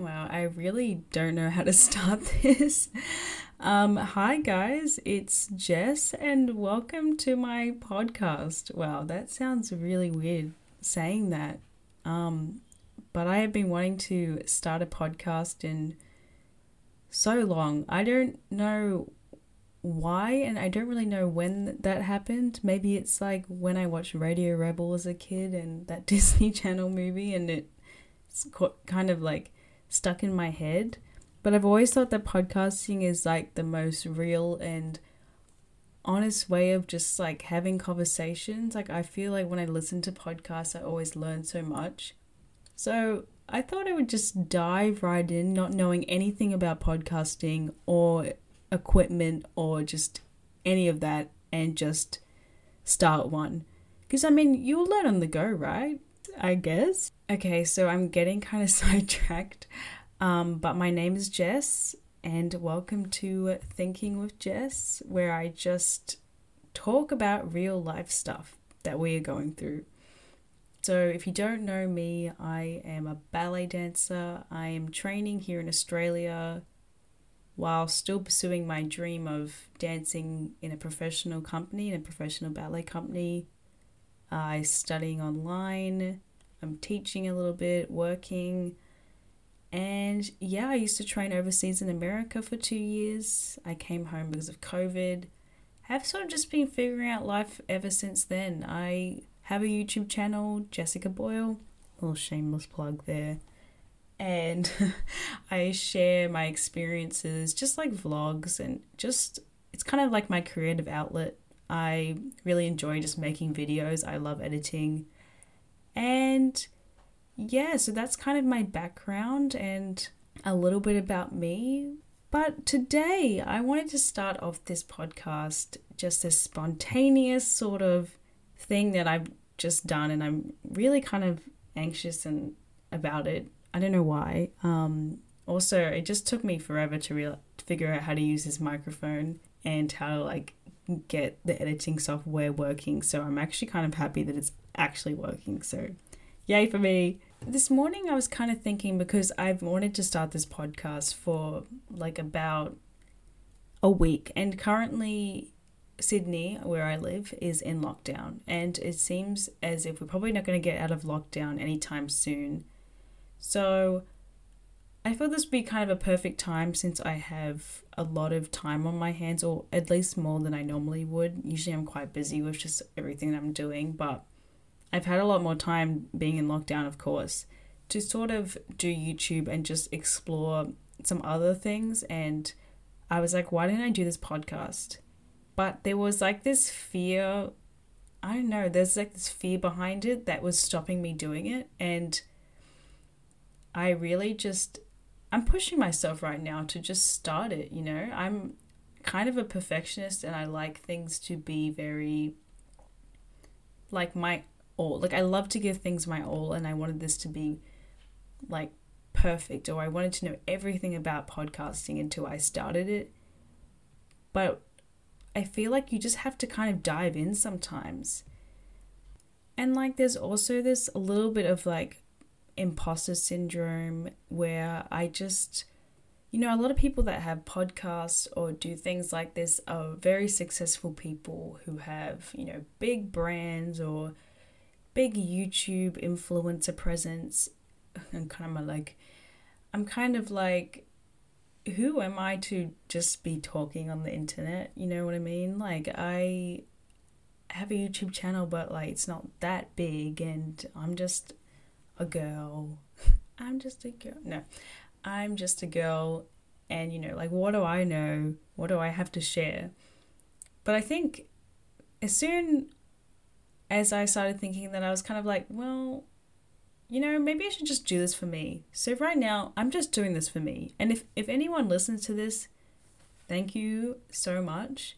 Wow, I really don't know how to start this. Um, hi, guys, it's Jess, and welcome to my podcast. Wow, that sounds really weird saying that. Um, but I have been wanting to start a podcast in so long. I don't know why, and I don't really know when that happened. Maybe it's like when I watched Radio Rebel as a kid and that Disney Channel movie, and it's kind of like stuck in my head. But I've always thought that podcasting is like the most real and honest way of just like having conversations. Like, I feel like when I listen to podcasts, I always learn so much. So, I thought I would just dive right in, not knowing anything about podcasting or equipment or just any of that, and just start one. Because, I mean, you'll learn on the go, right? I guess. Okay, so I'm getting kind of sidetracked. Um, but my name is Jess, and welcome to Thinking with Jess, where I just talk about real life stuff that we are going through. So, if you don't know me, I am a ballet dancer. I am training here in Australia while still pursuing my dream of dancing in a professional company, in a professional ballet company. I studying online I'm teaching a little bit, working. And yeah, I used to train overseas in America for two years. I came home because of COVID. Have sort of just been figuring out life ever since then. I have a YouTube channel, Jessica Boyle, little shameless plug there. And I share my experiences, just like vlogs, and just it's kind of like my creative outlet. I really enjoy just making videos. I love editing. And yeah, so that's kind of my background and a little bit about me. But today I wanted to start off this podcast just a spontaneous sort of thing that I've just done, and I'm really kind of anxious and about it. I don't know why. Um, also, it just took me forever to real to figure out how to use this microphone and how to like get the editing software working. So I'm actually kind of happy that it's actually working. So, yay for me. This morning I was kind of thinking because I've wanted to start this podcast for like about a week, and currently Sydney, where I live, is in lockdown, and it seems as if we're probably not going to get out of lockdown anytime soon. So, I feel this would be kind of a perfect time since I have a lot of time on my hands, or at least more than I normally would. Usually, I'm quite busy with just everything I'm doing, but I've had a lot more time being in lockdown, of course, to sort of do YouTube and just explore some other things. And I was like, why didn't I do this podcast? But there was like this fear. I don't know, there's like this fear behind it that was stopping me doing it. And I really just, I'm pushing myself right now to just start it, you know? I'm kind of a perfectionist and I like things to be very, like my all. Like I love to give things my all and I wanted this to be like perfect or I wanted to know everything about podcasting until I started it. But I feel like you just have to kind of dive in sometimes. And like there's also this little bit of like imposter syndrome where I just you know, a lot of people that have podcasts or do things like this are very successful people who have, you know, big brands or big YouTube influencer presence. I'm kind of like, I'm kind of like, who am I to just be talking on the internet? You know what I mean? Like, I have a YouTube channel, but like, it's not that big, and I'm just a girl. I'm just a girl. No, I'm just a girl, and you know, like, what do I know? What do I have to share? But I think as soon as I started thinking that I was kind of like, well, you know, maybe I should just do this for me. So right now, I'm just doing this for me. And if, if anyone listens to this, thank you so much.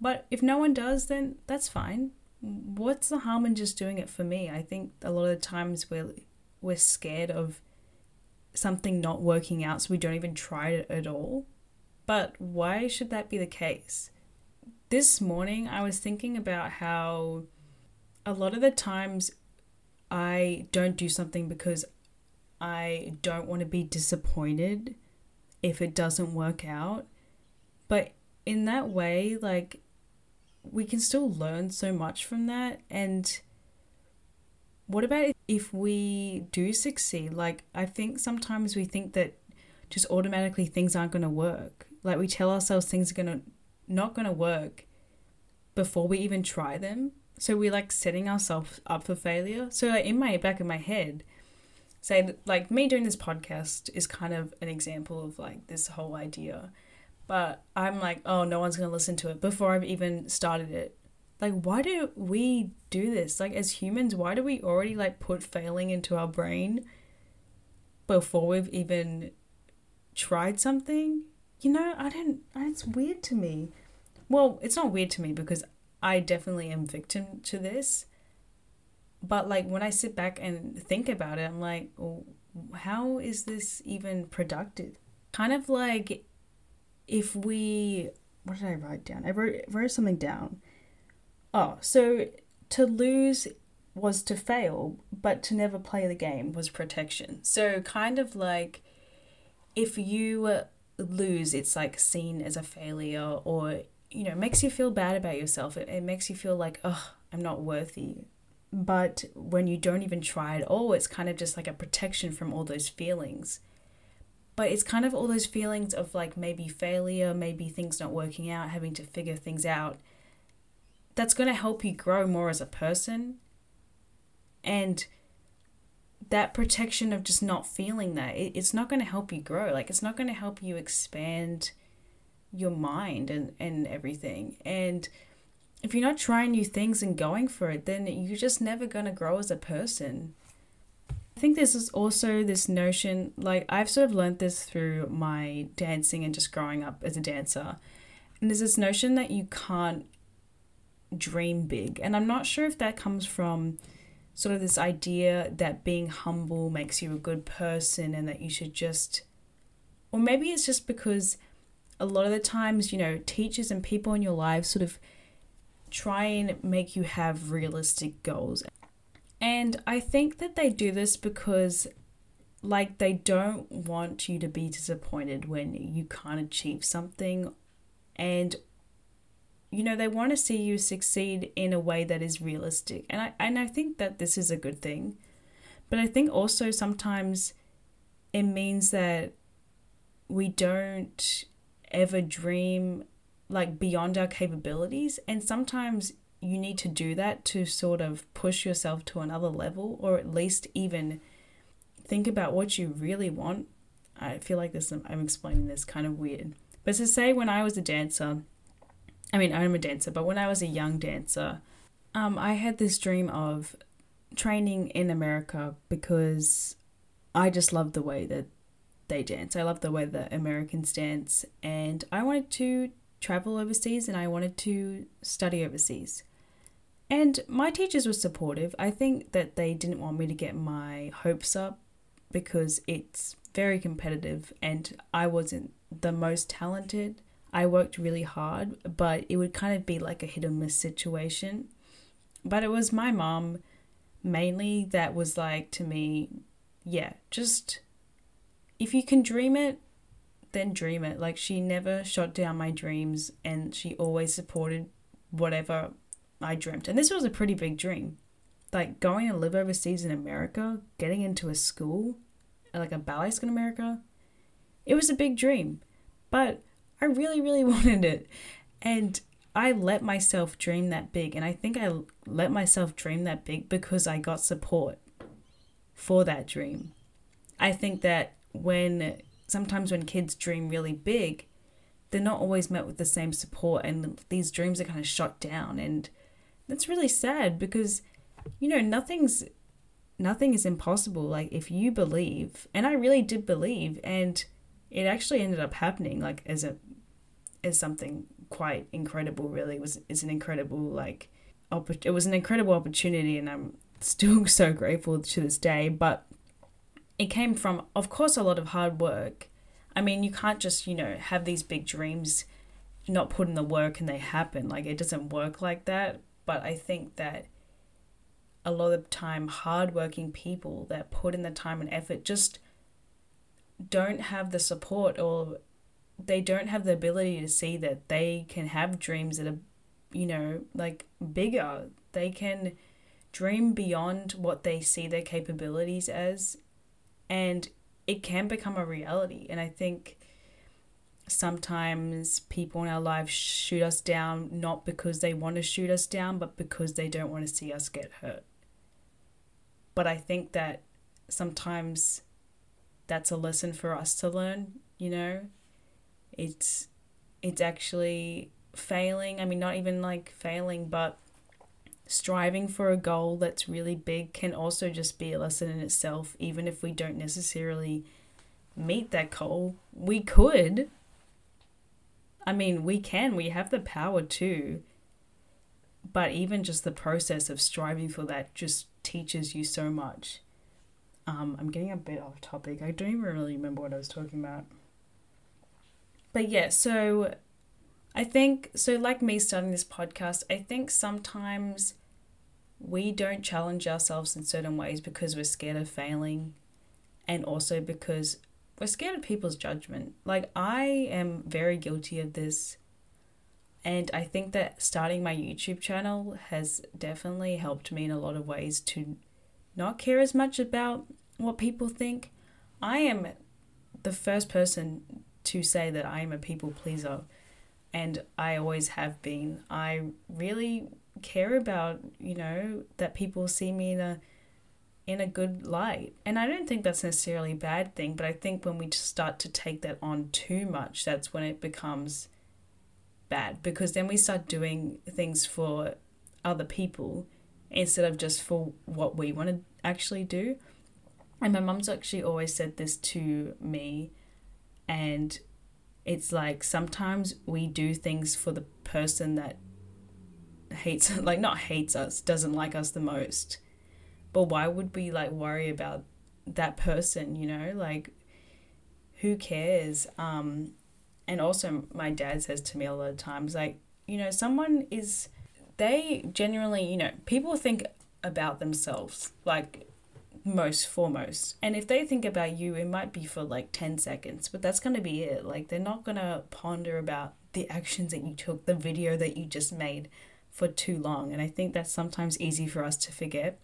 But if no one does, then that's fine. What's the harm in just doing it for me? I think a lot of the times we're, we're scared of something not working out, so we don't even try it at all. But why should that be the case? This morning, I was thinking about how a lot of the times I don't do something because I don't want to be disappointed if it doesn't work out. But in that way, like, we can still learn so much from that. And what about if we do succeed? Like, I think sometimes we think that just automatically things aren't going to work. Like, we tell ourselves things are going to not going to work before we even try them. So we're like setting ourselves up for failure. So like in my back of my head, say like me doing this podcast is kind of an example of like this whole idea. But I'm like, oh, no one's gonna listen to it before I've even started it. Like, why do we do this? Like, as humans, why do we already like put failing into our brain before we've even tried something? You know, I don't. It's weird to me well, it's not weird to me because I definitely am victim to this. But like when I sit back and think about it, I'm like, well, how is this even productive? Kind of like if we, what did I write down? I wrote wrote something down. Oh, so to lose was to fail, but to never play the game was protection. So kind of like if you lose, it's like seen as a failure or you know, makes you feel bad about yourself. It, it makes you feel like, oh, I'm not worthy. But when you don't even try at all, it's kind of just like a protection from all those feelings. But it's kind of all those feelings of like maybe failure, maybe things not working out, having to figure things out. That's going to help you grow more as a person. And that protection of just not feeling that, it, it's not going to help you grow. Like, it's not going to help you expand your mind and, and everything. And if you're not trying new things and going for it, then you're just never going to grow as a person. I think this is also this notion, like, I've sort of learned this through my dancing and just growing up as a dancer. And there's this notion that you can't dream big. And I'm not sure if that comes from sort of this idea that being humble makes you a good person and that you should just, or maybe it's just because a lot of the times, you know, teachers and people in your life sort of try and make you have realistic goals. And I think that they do this because, like, they don't want you to be disappointed when you can't achieve something. And, you know, they want to see you succeed in a way that is realistic. And I, and I think that this is a good thing. But I think also sometimes it means that we don't ever dream like beyond our capabilities and sometimes you need to do that to sort of push yourself to another level or at least even think about what you really want i feel like this i'm explaining this kind of weird but to say when i was a dancer i mean i'm a dancer but when i was a young dancer um, i had this dream of training in america because i just love the way that they dance. I love the way the Americans dance, and I wanted to travel overseas and I wanted to study overseas. And my teachers were supportive. I think that they didn't want me to get my hopes up because it's very competitive and I wasn't the most talented. I worked really hard, but it would kind of be like a hit or miss situation. But it was my mom mainly that was like to me, yeah, just if you can dream it, then dream it. Like she never shot down my dreams and she always supported whatever I dreamt. And this was a pretty big dream. Like going and live overseas in America, getting into a school, like a ballet school in America, it was a big dream. But I really, really wanted it. And I let myself dream that big. And I think I let myself dream that big because I got support for that dream. I think that when sometimes when kids dream really big, they're not always met with the same support and these dreams are kind of shot down and that's really sad because you know nothing's nothing is impossible like if you believe and I really did believe and it actually ended up happening like as a as something quite incredible really it was is an incredible like it was an incredible opportunity and I'm still so grateful to this day but it came from, of course, a lot of hard work. I mean, you can't just, you know, have these big dreams, not put in the work and they happen. Like, it doesn't work like that. But I think that a lot of time hardworking people that put in the time and effort just don't have the support or they don't have the ability to see that they can have dreams that are you know like bigger. They can dream beyond what they see their capabilities as and it can become a reality. And i think sometimes people in our lives shoot us down not because they want to shoot us down but because they don't want to see us get hurt. But i think that sometimes that's a lesson for us to learn you know it's it's actually failing. I mean not even like failing but striving for a goal that's really big can also just be a lesson in itself. Even if we don't necessarily meet that goal we could. I mean we can. We have the power to. But even just the process of striving for that just teaches you so much. Um, i'm getting a bit off topic. I don't even really remember what i was talking about but yeah, so I think, so like me starting this podcast, I think sometimes we don't challenge ourselves in certain ways because we're scared of failing and also because we're scared of people's judgment. Like, I am very guilty of this. And I think that starting my YouTube channel has definitely helped me in a lot of ways to not care as much about what people think. I am the first person to say that I am a people pleaser, and I always have been. I really care about, you know, that people see me in a in a good light. And I don't think that's necessarily a bad thing, but I think when we start to take that on too much, that's when it becomes bad because then we start doing things for other people instead of just for what we want to actually do. And my mum's actually always said this to me and it's like sometimes we do things for the person that hates like not hates us doesn't like us the most. But why would we like worry about that person you know? Like who cares? Um and also my dad says to me a lot of times like you know someone is they genuinely you know people think about themselves. Like most foremost. And if they think about you, it might be for like 10 seconds, but that's going to be it. Like they're not going to ponder about the actions that you took, the video that you just made for too long. And I think that's sometimes easy for us to forget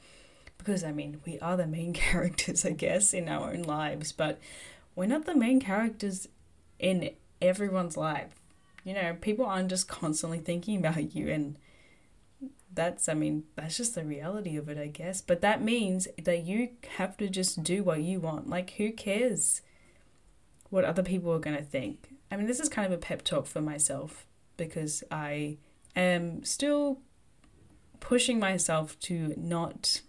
because I mean, we are the main characters, I guess, in our own lives, but we're not the main characters in everyone's life. You know, people aren't just constantly thinking about you and that's i mean that's just the reality of it i guess. But that means that you have to just do what you want. Like who cares what other people are going to think? I mean this is kind of a pep talk for myself because i am still pushing myself to not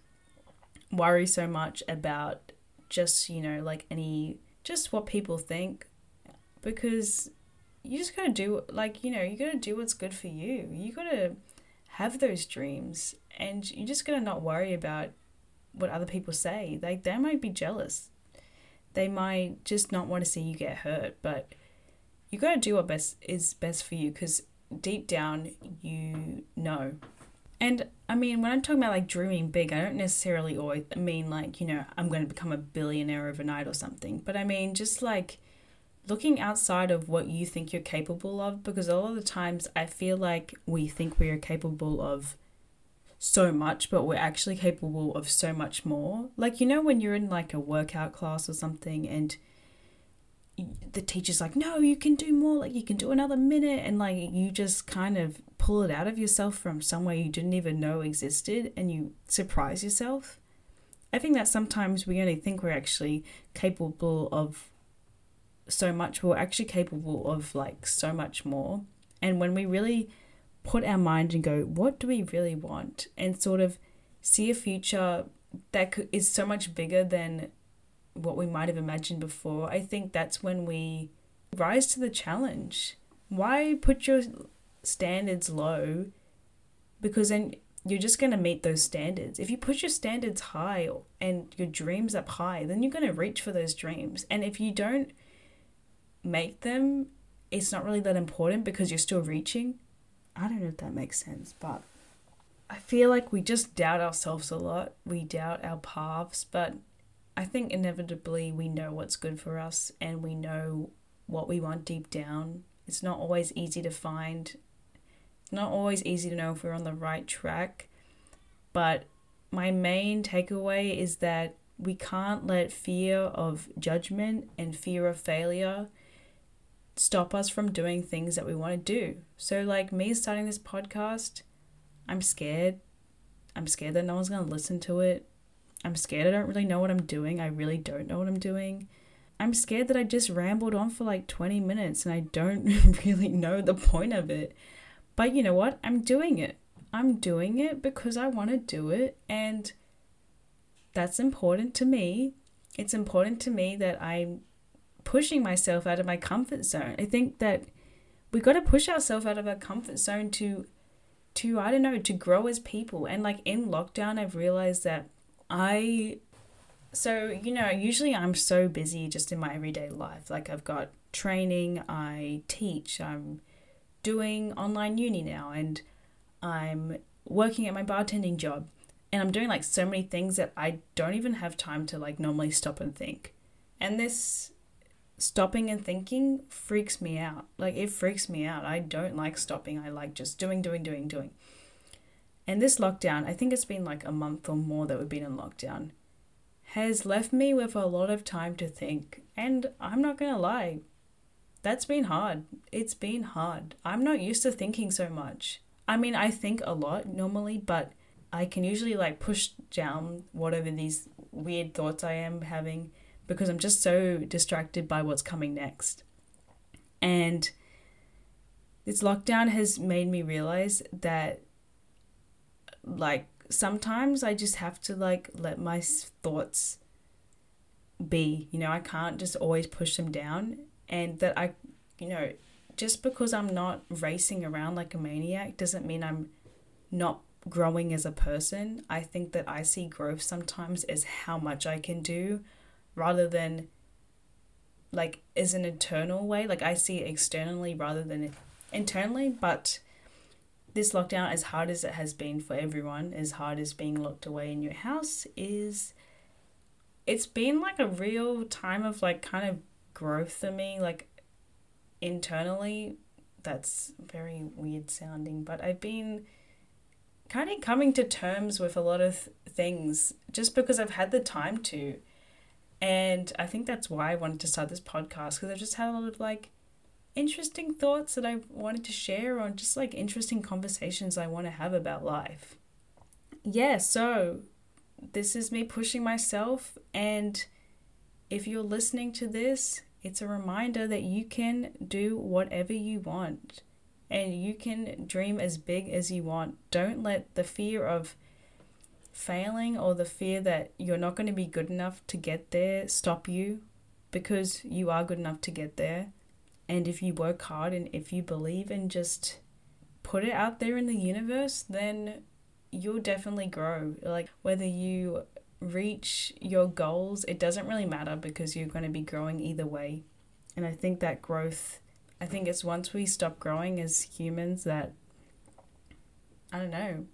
worry so much about just you know like any just what people think because you just gotta do like you know you gotta do what's good for you. You gotta have those dreams and you're just going to not worry about what other people say. Like they might be jealous. They might just not want to see you get hurt, but you gotta do what best is best for you because deep down you know. And I mean, when I'm talking about like dreaming big, I don't necessarily always mean like, you know, I'm going to become a billionaire overnight or something. But I mean, just like looking outside of what you think you're capable of because a lot of the times I feel like we think we are capable of so much but we're actually capable of so much more. Like you know when you're in like a workout class or something and the teacher's like no you can do more like you can do another minute and like you just kind of pull it out of yourself from somewhere you didn't even know existed and you surprise yourself. I think that sometimes we only think we're actually capable of so much, we're actually capable of like so much more. And when we really put our mind and go, what do we really want? And sort of see a future that is so much bigger than what we might have imagined before, I think that's when we rise to the challenge. Why put your standards low? Because then you're just going to meet those standards. If you put your standards high and your dreams up high, then you're going to reach for those dreams. And if you don't make them, it's not really that important because you're still reaching. I don't know if that makes sense, but I feel like we just doubt ourselves a lot. We doubt our paths, but I think inevitably we know what's good for us and we know what we want deep down. It's not always easy to find. It's not always easy to know if we're on the right track. But my main takeaway is that we can't let fear of judgment and fear of failure stop us from doing things that we want to do. So, like me starting this podcast, I'm scared. I'm scared that no one's going to listen to it. I'm scared I don't really know what I'm doing. I really don't know what I'm doing. I'm scared that I just rambled on for like 20 minutes and I don't really know the point of it. But you know what? I'm doing it. I'm doing it because I want to do it and that's important to me. It's important to me that I'm pushing myself out of my comfort zone. I think that we got to push ourselves out of our comfort zone to to I don't know, to grow as people. And like in lockdown I've realized that I so you know, usually I'm so busy just in my everyday life. Like I've got training, I teach, I'm doing online uni now and I'm working at my bartending job and I'm doing like so many things that I don't even have time to like normally stop and think. And this stopping and thinking freaks me out. Like it freaks me out. I don't like stopping. I like just doing, doing, doing, doing. And this lockdown, I think it's been like a month or more that we've been in lockdown, has left me with a lot of time to think. And I'm not going to lie, that's been hard. It's been hard. I'm not used to thinking so much. I mean, I think a lot normally, but I can usually like push down whatever these weird thoughts I am having because I'm just so distracted by what's coming next. And this lockdown has made me realize that like sometimes I just have to like let my thoughts be. You know, I can't just always push them down and that I you know, just because I'm not racing around like a maniac doesn't mean I'm not growing as a person. I think that I see growth sometimes as how much I can do rather than like is an internal way. Like I see it externally rather than internally, but this lockdown, as hard as it has been for everyone, as hard as being locked away in your house, is it's been like a real time of like kind of growth for me, like internally. That's very weird sounding, but I've been kind of coming to terms with a lot of things just because I've had the time to. And I think that's why I wanted to start this podcast because I just had a lot of like interesting thoughts that I wanted to share on just like interesting conversations I want to have about life. Yeah, so this is me pushing myself. And if you're listening to this, it's a reminder that you can do whatever you want and you can dream as big as you want. Don't let the fear of failing or the fear that you're not going to be good enough to get there stop you because you are good enough to get there. And if you work hard and if you believe and just put it out there in the universe, then you'll definitely grow. Like whether you reach your goals, it doesn't really matter because you're going to be growing either way. And I think that growth, I think it's once we stop growing as humans that, I don't know,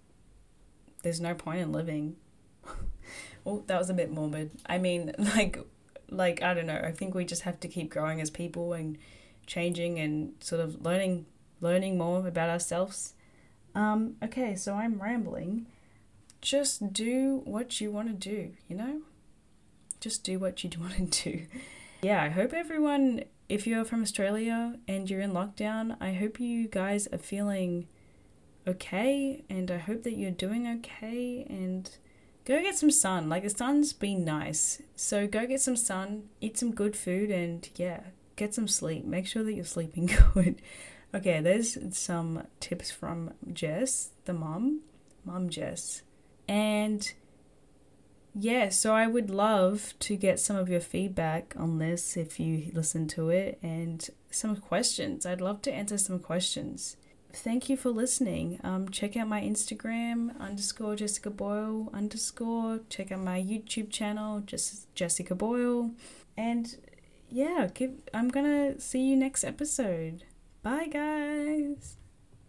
there's no point in living. oh, that was a bit morbid. I mean, like, like I don't know. I think we just have to keep growing as people and changing and sort of learning learning more about ourselves. Um, okay, so I'm rambling. Just do what you want to do, you know? Just do what you want to do. Yeah, I hope everyone, if you're from Australia and you're in lockdown, I hope you guys are feeling okay and I hope that you're doing okay and go get some sun. Like the sun's been nice. So go get some sun, eat some good food and yeah, get some sleep. Make sure that you're sleeping good. okay, there's some tips from Jess, the mom, mom Jess. And yeah, so I would love to get some of your feedback on this if you listen to it and some questions. I'd love to answer some questions. Thank you for listening. Um, check out my Instagram underscore Jessica Boyle underscore. Check out my YouTube channel, just Jessica Boyle. And yeah, give, I'm gonna see you next episode. Bye, guys.